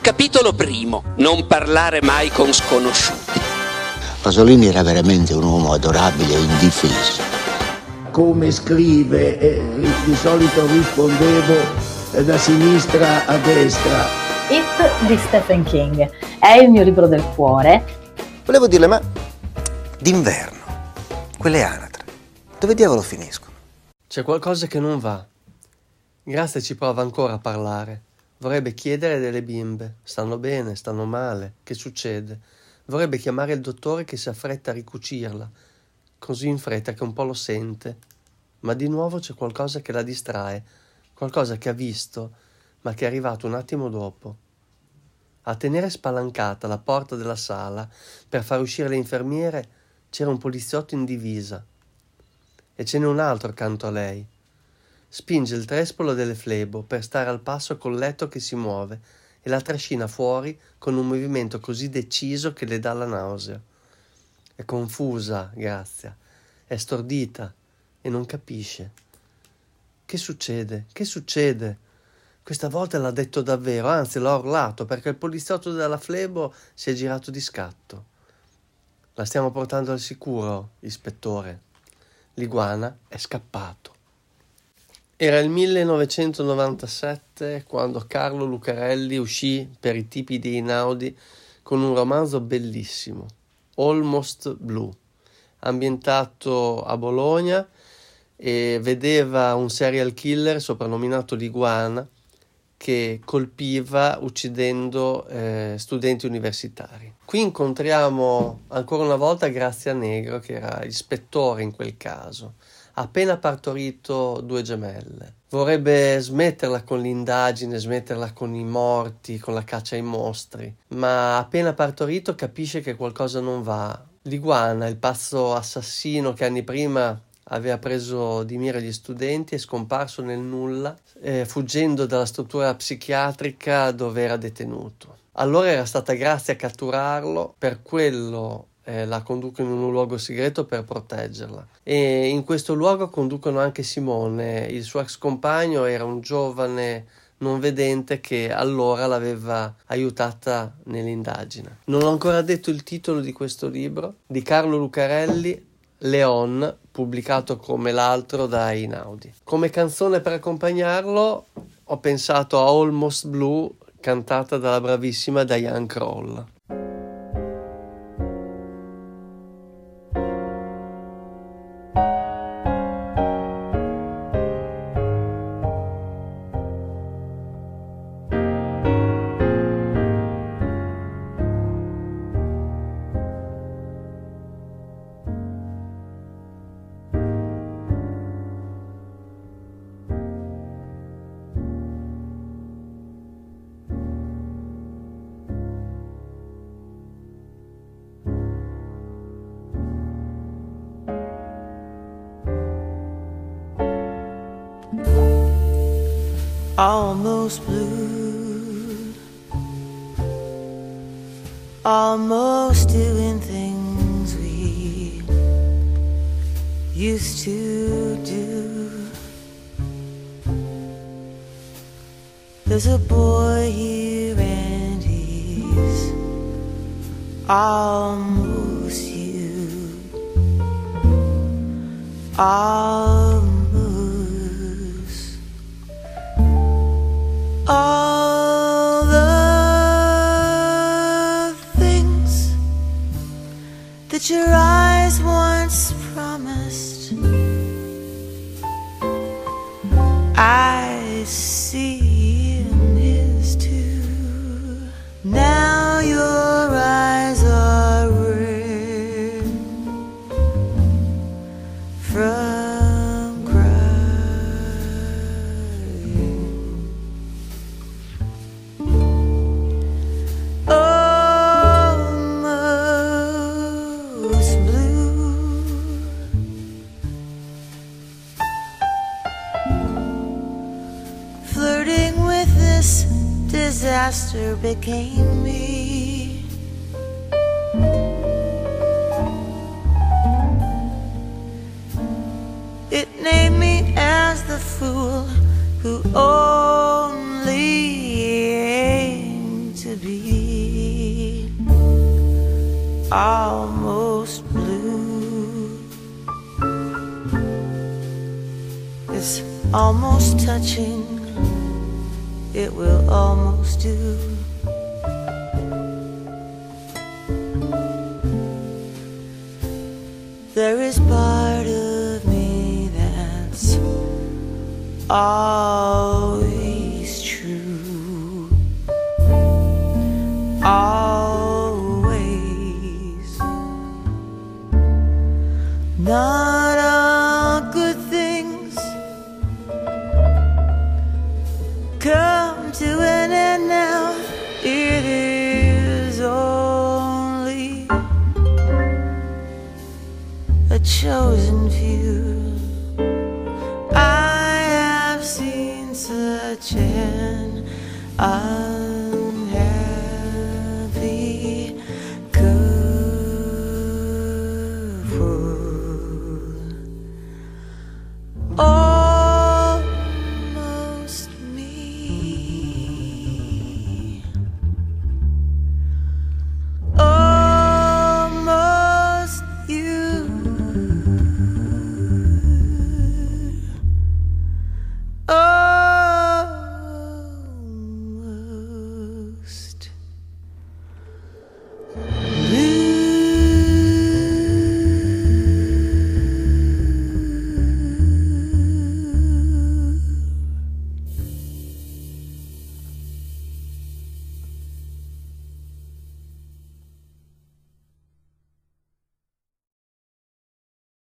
Capitolo primo. Non parlare mai con sconosciuti. Pasolini era veramente un uomo adorabile e indifeso. Come scrive, eh, di solito rispondevo eh, da sinistra a destra. It di Stephen King è il mio libro del cuore. Volevo dirle, ma d'inverno, quelle anatre, dove diavolo finiscono? C'è qualcosa che non va. Grazia ci prova ancora a parlare. Vorrebbe chiedere delle bimbe. Stanno bene, stanno male. Che succede? Vorrebbe chiamare il dottore che si affretta a ricucirla, così in fretta che un po' lo sente. Ma di nuovo c'è qualcosa che la distrae, qualcosa che ha visto, ma che è arrivato un attimo dopo. A tenere spalancata la porta della sala per far uscire le infermiere c'era un poliziotto in divisa. E ce n'è un altro accanto a lei Spinge il trespolo delle flebo per stare al passo col letto che si muove e la trascina fuori con un movimento così deciso che le dà la nausea. È confusa, Grazia, è stordita e non capisce. Che succede? Che succede? Questa volta l'ha detto davvero, anzi l'ha urlato perché il poliziotto della flebo si è girato di scatto. La stiamo portando al sicuro, ispettore. L'iguana è scappato. Era il 1997 quando Carlo Lucarelli uscì per i tipi di Inaudi con un romanzo bellissimo, Almost Blue, ambientato a Bologna e vedeva un serial killer soprannominato l'Iguana che colpiva uccidendo eh, studenti universitari. Qui incontriamo ancora una volta Grazia Negro, che era ispettore in quel caso appena partorito due gemelle. Vorrebbe smetterla con l'indagine, smetterla con i morti, con la caccia ai mostri, ma appena partorito capisce che qualcosa non va. L'iguana, il pazzo assassino che anni prima aveva preso di mira gli studenti, è scomparso nel nulla, eh, fuggendo dalla struttura psichiatrica dove era detenuto. Allora era stata Grazia a catturarlo, per quello eh, la conducono in un luogo segreto per proteggerla. E in questo luogo conducono anche Simone, il suo ex compagno era un giovane non vedente che allora l'aveva aiutata nell'indagine. Non ho ancora detto il titolo di questo libro, di Carlo Lucarelli, Leon, pubblicato come l'altro da Inaudi. Come canzone per accompagnarlo ho pensato a Almost Blue, cantata dalla bravissima Diane Kroll. Almost blue, almost doing things we used to do. There's a boy here and he's almost you. Almost that your eyes once promised. I see disaster became me. It named me as the fool who only aimed to be almost blue. It's almost touching it will almost do. There is part of me that's always true. Always. Not chosen few.